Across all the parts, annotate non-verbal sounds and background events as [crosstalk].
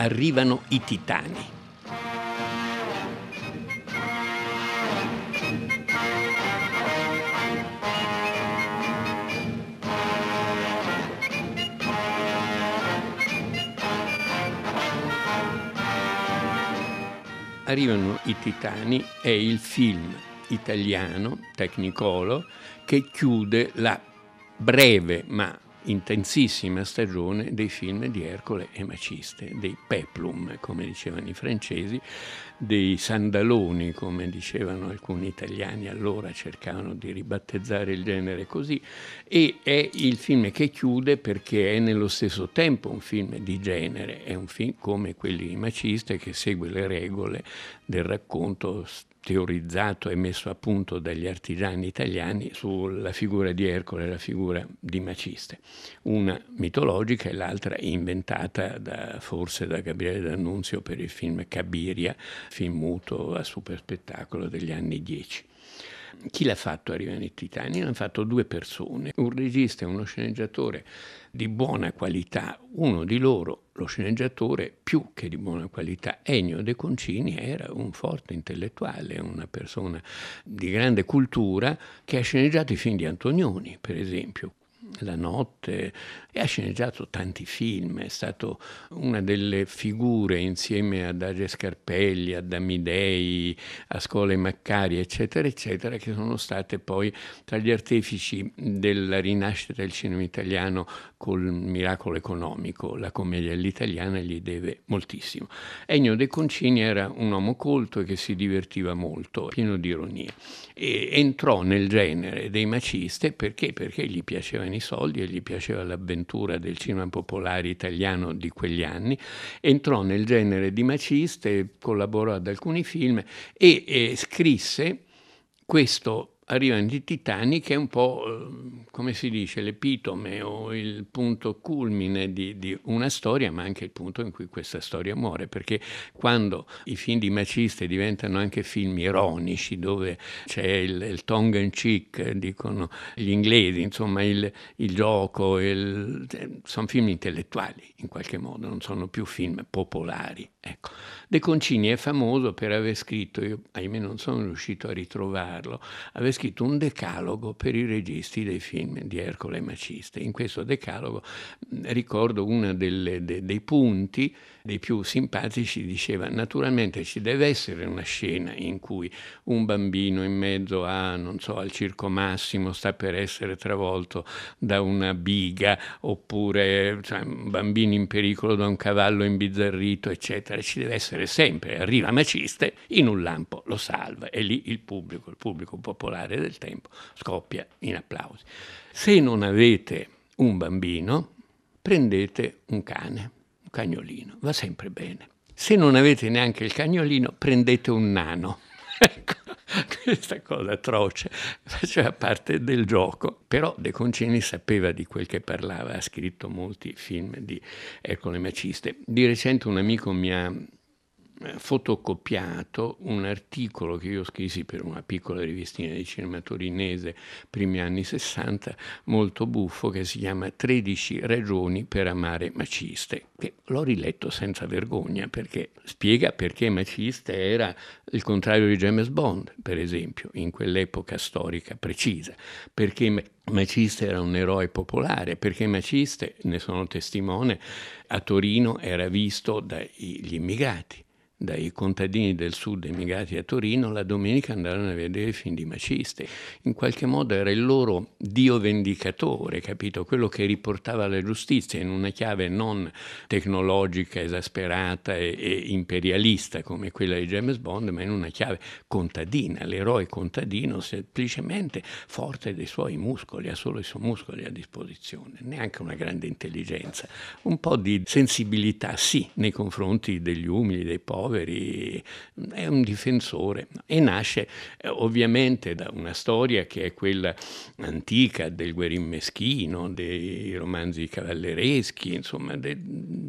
Arrivano i titani. Arrivano i titani è il film italiano, Technicolor, che chiude la breve ma intensissima stagione dei film di Ercole e Maciste, dei peplum, come dicevano i francesi, dei sandaloni, come dicevano alcuni italiani, allora cercavano di ribattezzare il genere così, e è il film che chiude perché è nello stesso tempo un film di genere, è un film come quelli di Maciste che segue le regole del racconto teorizzato e messo a punto dagli artigiani italiani sulla figura di Ercole e la figura di Maciste, una mitologica e l'altra inventata da, forse da Gabriele D'Annunzio per il film Cabiria, film muto a super spettacolo degli anni 10. Chi l'ha fatto Arrivano i Titani? L'hanno fatto due persone, un regista e uno sceneggiatore di buona qualità. Uno di loro, lo sceneggiatore, più che di buona qualità, Ennio De Concini, era un forte intellettuale, una persona di grande cultura che ha sceneggiato i film di Antonioni, per esempio. La notte e ha sceneggiato tanti film, è stato una delle figure insieme ad Age Scarpelli, ad Amidei, a Scuole Maccari, eccetera, eccetera, che sono state poi tra gli artefici della rinascita del cinema italiano col miracolo economico. La commedia all'italiana gli deve moltissimo. Ennio De Concini era un uomo colto e che si divertiva molto, pieno di ironia. E entrò nel genere dei maciste perché? Perché gli piacevano i soldi e gli piaceva l'avventura del cinema popolare italiano di quegli anni. Entrò nel genere di maciste, collaborò ad alcuni film e, e scrisse questo arrivano i titani che è un po', eh, come si dice, l'epitome o il punto culmine di, di, una storia, ma anche il punto in cui questa storia muore, perché quando i film di Maciste diventano anche film ironici, dove c'è il, il tongue in cheek, dicono gli inglesi, insomma il, il gioco, il, sono film intellettuali in qualche modo, non sono più film popolari. Ecco. De Concini è famoso per aver scritto, io ahimè non sono riuscito a ritrovarlo, aver scritto un decalogo per i registi dei film di Ercole Maciste. In questo decalogo ricordo uno de, dei punti dei più simpatici, diceva naturalmente ci deve essere una scena in cui un bambino in mezzo a, non so, al circo massimo sta per essere travolto da una biga oppure cioè, un bambino in pericolo da un cavallo imbizzarrito, eccetera. Ci deve essere sempre. Arriva Maciste, in un lampo lo salva e lì il pubblico, il pubblico popolare del tempo, scoppia in applausi. Se non avete un bambino, prendete un cane cagnolino, va sempre bene. Se non avete neanche il cagnolino, prendete un nano. [laughs] Ecco, questa cosa atroce faceva parte del gioco, però De Concini sapeva di quel che parlava, ha scritto molti film di Ercole Maciste. Di recente un amico mi ha fotocopiato un articolo che io scrissi per una piccola rivistina di cinema torinese primi anni 60, molto buffo, che si chiama 13 ragioni per amare Maciste, che l'ho riletto senza vergogna perché spiega perché Maciste era il contrario di James Bond, per esempio, in quell'epoca storica precisa, perché Maciste era un eroe popolare, perché Maciste, ne sono testimone, a Torino era visto dagli immigrati dai contadini del sud emigrati a Torino, la domenica andarono a vedere i film di Maciste. In qualche modo era il loro dio vendicatore, capito? Quello che riportava la giustizia in una chiave non tecnologica, esasperata e, e imperialista come quella di James Bond, ma in una chiave contadina, l'eroe contadino semplicemente forte dei suoi muscoli, ha solo i suoi muscoli a disposizione, neanche una grande intelligenza, un po' di sensibilità sì nei confronti degli umili, dei poveri, poveri, è un difensore. E nasce eh, ovviamente da una storia che è quella antica del guerin meschino, dei romanzi cavallereschi, insomma de,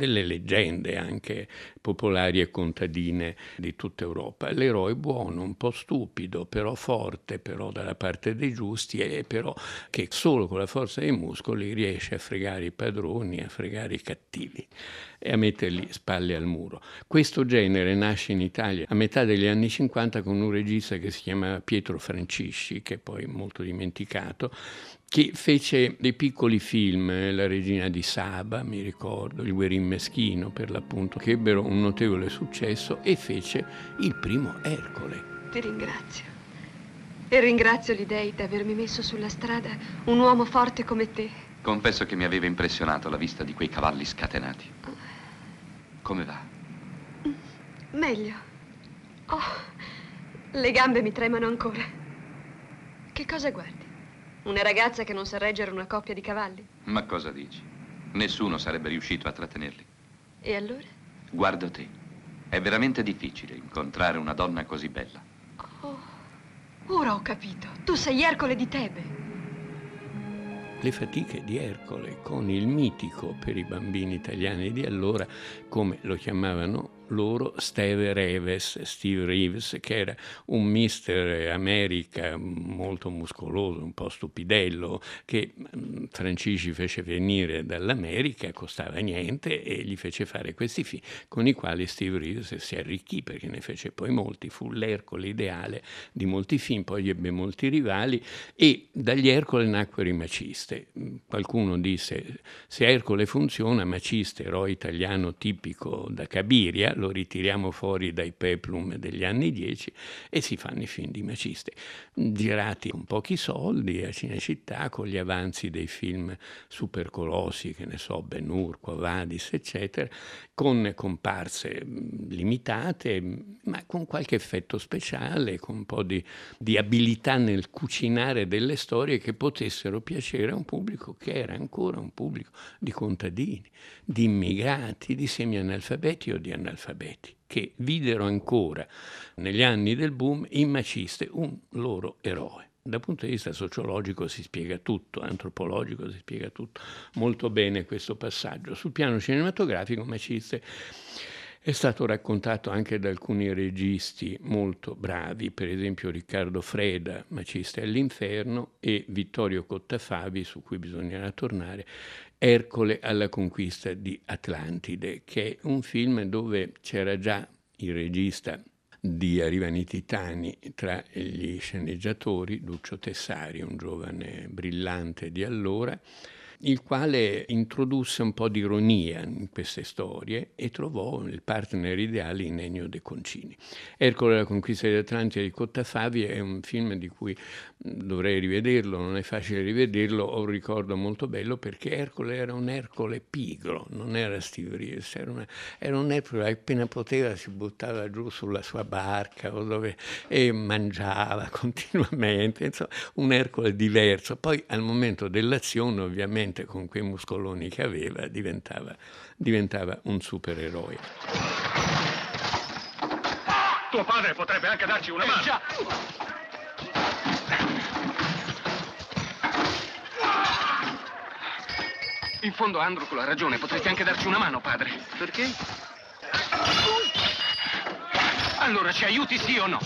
delle leggende anche popolari e contadine di tutta Europa. L'eroe buono, un po' stupido, però forte, però dalla parte dei giusti e però che solo con la forza dei muscoli riesce a fregare i padroni, a fregare i cattivi e a metterli spalle al muro. Questo genere nasce in Italia a metà degli anni 50 con un regista che si chiama Pietro Francisci, che poi molto dimenticato, che fece dei piccoli film, eh, La regina di Saba, mi ricordo, Il guerin meschino per l'appunto, che ebbero un notevole successo e fece il primo Ercole. Ti ringrazio. E ringrazio gli dei di avermi messo sulla strada un uomo forte come te. Confesso che mi aveva impressionato la vista di quei cavalli scatenati. Come va? Meglio. Oh, le gambe mi tremano ancora. Che cosa guardi? Una ragazza che non sa reggere una coppia di cavalli? Ma cosa dici? Nessuno sarebbe riuscito a trattenerli. E allora? Guardo te. È veramente difficile incontrare una donna così bella. Oh, ora ho capito. Tu sei Ercole di Tebe le fatiche di Ercole con il mitico per i bambini italiani di allora, come lo chiamavano loro Steve Reeves, Steve Reeves, che era un mister America molto muscoloso, un po' stupidello, che mm, Francisci fece venire dall'America, costava niente e gli fece fare questi film con i quali Steve Reeves si arricchì perché ne fece poi molti, fu l'Ercole ideale di molti film, poi ebbe molti rivali e dagli Ercole nacquero i maciste. Qualcuno disse se Ercole funziona, maciste, eroe italiano tipico da Cabiria, lo ritiriamo fuori dai peplum degli anni 10 e si fanno i film di Maciste, girati con pochi soldi a Cinecittà, con gli avanzi dei film supercolossi, che ne so, Ben Hur, Quavadis, eccetera, con comparse limitate, ma con qualche effetto speciale, con un po' di, di abilità nel cucinare delle storie che potessero piacere a un pubblico che era ancora un pubblico di contadini, di immigrati, di semi-analfabeti o di analfabeti, che videro ancora negli anni del boom in Maciste un loro eroe. Dal punto di vista sociologico si spiega tutto, antropologico si spiega tutto molto bene questo passaggio. Sul piano cinematografico Maciste è stato raccontato anche da alcuni registi molto bravi, per esempio Riccardo Freda, Maciste all'inferno, e Vittorio Cottafavi, su cui bisognerà tornare, Ercole alla conquista di Atlantide, che è un film dove c'era già il regista di Arrivano i Titani tra gli sceneggiatori, Lucio Tessari, un giovane brillante di allora, il quale introdusse un po' di ironia in queste storie e trovò il partner ideale in Ennio De Concini. Ercole la conquista di Atlantide di Cottafavi è un film di cui dovrei rivederlo, non è facile rivederlo, ho un ricordo molto bello perché Ercole era un Ercole pigro, non era Steve Reeves, era, una, era un Ercole appena poteva si buttava giù sulla sua barca dove, e mangiava [laughs] continuamente, insomma un Ercole diverso. Poi al momento dell'azione ovviamente ovviamente con quei muscoloni che aveva diventava, diventava un supereroe. Tuo padre potrebbe anche darci una mano. Già. In fondo Androcolo ha ragione, potresti anche darci una mano, padre. Perché? Allora ci aiuti sì o no?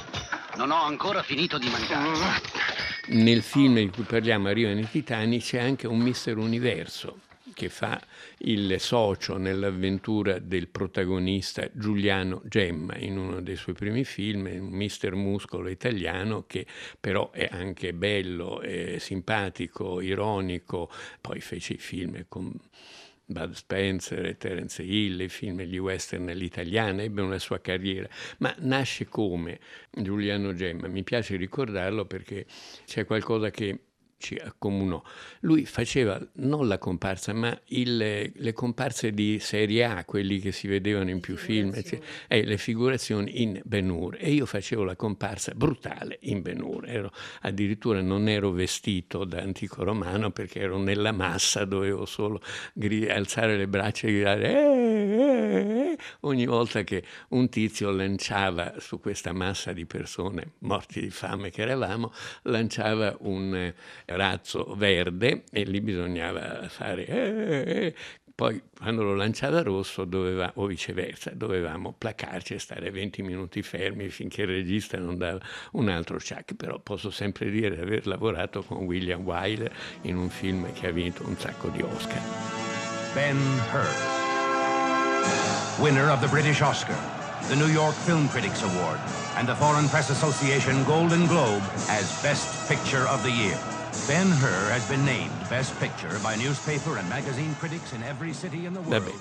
Non ho ancora finito di mangiare. Nel film di cui parliamo, Arrivano i Titani, c'è anche un Mister Universo che fa il socio nell'avventura del protagonista Giuliano Gemma in uno dei suoi primi film, un mister muscolo italiano che però è anche bello, è simpatico, ironico, poi fece i film con Bud Spencer e Terence Hill, i film gli western all'italiana, ebbe una sua carriera, ma nasce come Giuliano Gemma. Mi piace ricordarlo perché c'è qualcosa che ci accomunò. Lui faceva non la comparsa, ma il, le comparse di serie A, quelli che si vedevano in più film, e eh, le figurazioni in Ben Hur. E io facevo la comparsa brutale in Ben Hur. Ero, addirittura non ero vestito da antico romano perché ero nella massa, dovevo solo gri- alzare le braccia e gridare eh, eh, eh, ogni volta che un tizio lanciava su questa massa di persone morti di fame che eravamo, lanciava un razzo verde e lì bisognava fare eh, eh, Poi quando l'ho lanciata rosso doveva, o viceversa, dovevamo placarci e stare 20 minuti fermi finché il regista non dava un altro chuck, però posso sempre dire di aver lavorato con William Wyler in un film che ha vinto un sacco di Oscar. Ben Hur, winner of the British Oscar, the New York Film Critics Award, and the Foreign Press Association Golden Globe as Best Picture of the Year. Ben Hur has been named Best Picture by newspaper and magazine critics in every city in the world. Vabbè,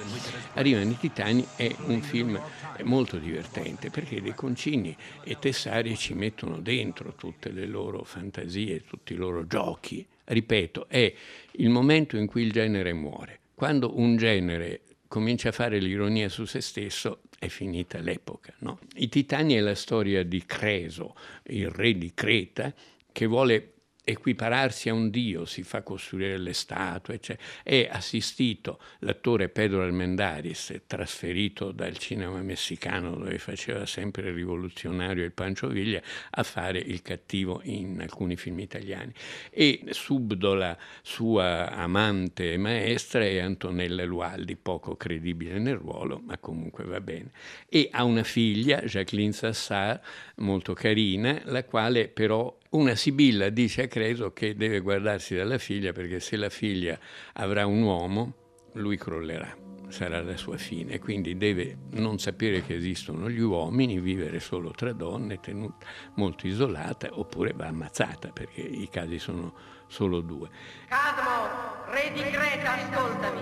Arrivano i Titani è un film molto divertente perché De Concini e Tessari ci mettono dentro tutte le loro fantasie, tutti i loro giochi. Ripeto, è il momento in cui il genere muore. Quando un genere comincia a fare l'ironia su se stesso, è finita l'epoca. No? I Titani è la storia di Creso, il re di Creta, che vuole equipararsi a un dio, si fa costruire le statue, cioè, è assistito l'attore Pedro Almendaris, trasferito dal cinema messicano dove faceva sempre il rivoluzionario il Pancio Viglia, a fare il cattivo in alcuni film italiani. E subdola sua amante e maestra è Antonella Lualdi, poco credibile nel ruolo, ma comunque va bene. E ha una figlia, Jacqueline Sassar, molto carina, la quale però una Sibilla dice a Creso che deve guardarsi dalla figlia perché se la figlia avrà un uomo, lui crollerà, sarà la sua fine. Quindi deve non sapere che esistono gli uomini, vivere solo tra donne, tenuta molto isolata, oppure va ammazzata perché i casi sono solo due. Cadmo, re di Creta, ascoltami.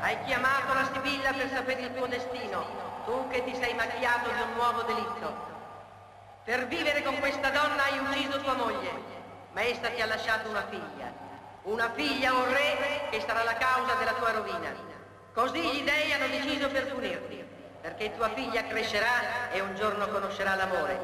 Hai chiamato la Sibilla per sapere il tuo destino, tu che ti sei macchiato di un nuovo delitto. Per vivere con questa donna hai ucciso tua moglie, ma essa ti ha lasciato una figlia. Una figlia, o re, che sarà la causa della tua rovina. Così gli dei hanno deciso per punirti, perché tua figlia crescerà e un giorno conoscerà l'amore.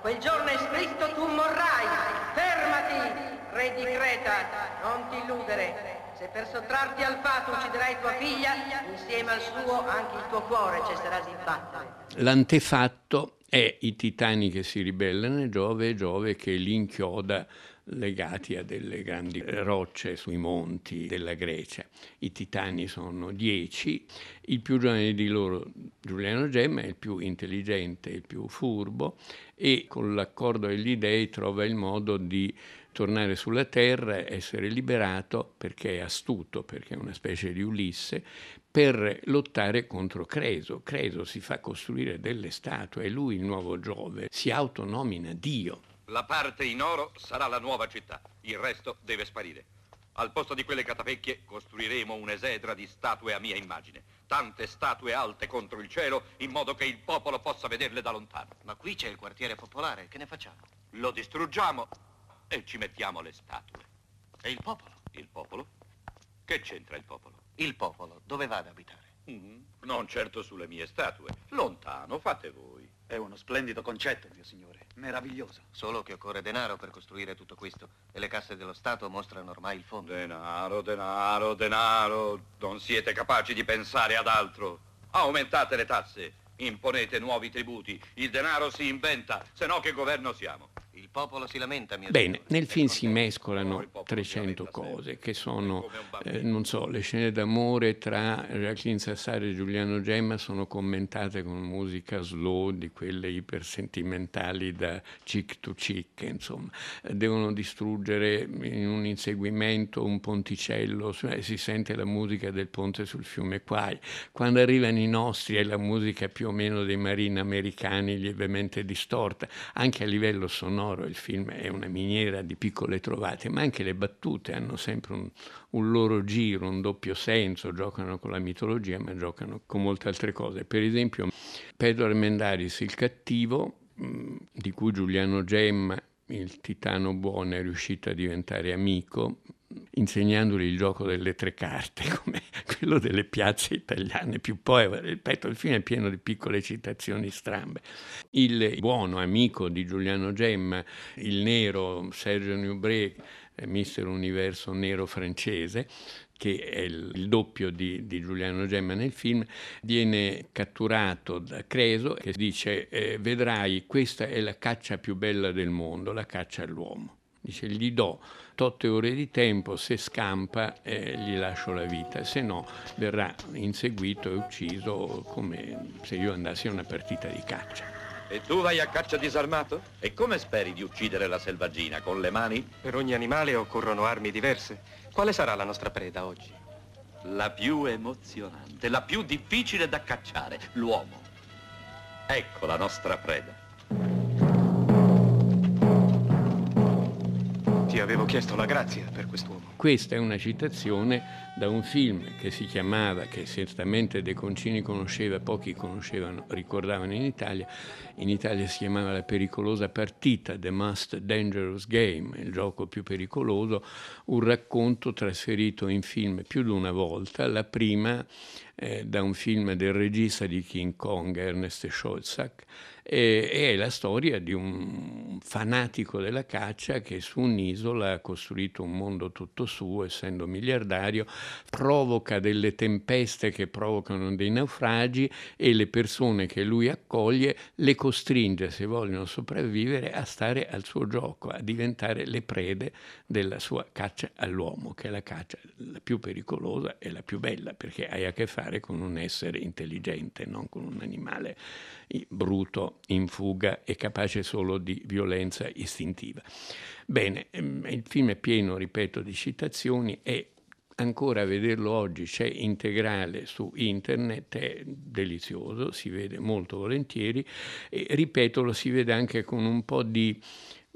Quel giorno è scritto tu morrai. Fermati, re di Creta, non ti illudere. Se per sottrarti al fato ucciderai tua figlia, insieme al suo anche il tuo cuore cesserà di battere. L'antefatto è i titani che si ribellano e Giove e Giove che li inchioda legati a delle grandi rocce sui monti della Grecia. I titani sono dieci, il più giovane di loro, Giuliano Gemma, è il più intelligente, il più furbo e con l'accordo degli dei trova il modo di tornare sulla terra, essere liberato perché è astuto, perché è una specie di Ulisse, per lottare contro Creso. Creso si fa costruire delle statue e lui, il nuovo Giove, si autonomina Dio. La parte in oro sarà la nuova città, il resto deve sparire. Al posto di quelle catapecchie costruiremo un'esedra di statue a mia immagine. Tante statue alte contro il cielo, in modo che il popolo possa vederle da lontano. Ma qui c'è il quartiere popolare, che ne facciamo? Lo distruggiamo e ci mettiamo le statue. E il popolo? Il popolo? Che c'entra il popolo? Il popolo dove va ad abitare? Mm, non certo sulle mie statue. Lontano, fate voi. È uno splendido concetto, mio signore. Meraviglioso. Solo che occorre denaro per costruire tutto questo. E le casse dello Stato mostrano ormai il fondo. Denaro, denaro, denaro. Non siete capaci di pensare ad altro. Aumentate le tasse. Imponete nuovi tributi. Il denaro si inventa. Se no che governo siamo? Il popolo si lamenta, mio Bene, nel film si mescolano 300 cose che sono, eh, non so, le scene d'amore tra Jacqueline Sassari e Giuliano Gemma sono commentate con musica slow di quelle ipersentimentali da chick to chick, insomma. Devono distruggere in un inseguimento un ponticello, si sente la musica del ponte sul fiume Quai. Quando arrivano i nostri è la musica più o meno dei marini americani lievemente distorta, anche a livello sonoro sonoro, il film è una miniera di piccole trovate, ma anche le battute hanno sempre un, un loro giro, un doppio senso, giocano con la mitologia, ma giocano con molte altre cose. Per esempio, Pedro Armendaris, il cattivo, di cui Giuliano Gemma, il titano buono, è riuscito a diventare amico, insegnandogli il gioco delle tre carte, [laughs] come quello delle piazze italiane, più poi, ripeto, il film è pieno di piccole citazioni strambe. Il buono amico di Giuliano Gemma, il nero Sergio Newbray, eh, mister universo nero francese, che è il doppio di, di, Giuliano Gemma nel film, viene catturato da Creso che dice eh, vedrai questa è la caccia più bella del mondo, la caccia all'uomo Dice gli do totte ore di tempo, se scampa eh, gli lascio la vita, se no verrà inseguito e ucciso come se io andassi a una partita di caccia. E tu vai a caccia disarmato? E come speri di uccidere la selvaggina? Con le mani? Per ogni animale occorrono armi diverse. Quale sarà la nostra preda oggi? La più emozionante, la più difficile da cacciare, l'uomo. Ecco la nostra preda. Ti avevo chiesto la grazia per quest'uomo. Questa è una citazione da un film che si chiamava, che certamente De Concini conosceva, pochi conoscevano, ricordavano in Italia, in Italia si chiamava La pericolosa partita, The Most Dangerous Game, il gioco più pericoloso, un racconto trasferito in film più di una volta, la prima eh, da un film del regista di King Kong, Ernest Scholzak, e, è la storia di un fanatico della caccia che su un'isola ha costruito un mondo tutto suo, essendo miliardario, provoca delle tempeste che provocano dei naufragi e le persone che lui accoglie le costringe, se vogliono sopravvivere, a stare al suo gioco, a diventare le prede della sua caccia all'uomo, che è la caccia la più pericolosa e la più bella, perché hai a che fare con un essere intelligente, non con un animale bruto, in fuga e capace solo di violenza istintiva. Bene, ehm, il film è pieno, ripeto, di citazioni e ancora vederlo oggi c'è integrale su internet, è delizioso, si vede molto volentieri e ripeto lo si vede anche con un po' di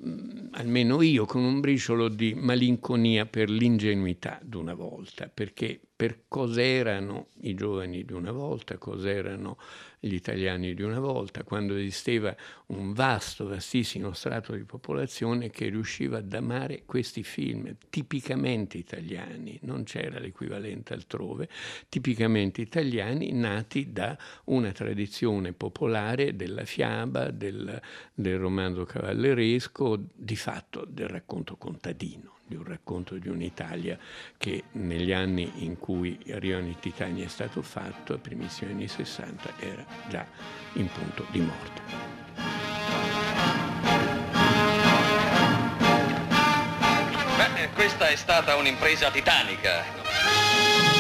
mm, almeno io con un briciolo di malinconia per l'ingenuità d'una volta, perché per cos'erano i giovani di una volta, cos'erano gli italiani di una volta, quando esisteva un vasto, vastissimo strato di popolazione che riusciva ad amare questi film tipicamente italiani, non c'era l'equivalente altrove, tipicamente italiani nati da una tradizione popolare della fiaba, del, del romanzo cavalleresco, di fatto del racconto contadino di un racconto di un'Italia che negli anni in cui arrivano i Titani è stato fatto, ai primissimi anni 60, era già in punto di morte. Beh, questa è stata un'impresa titanica.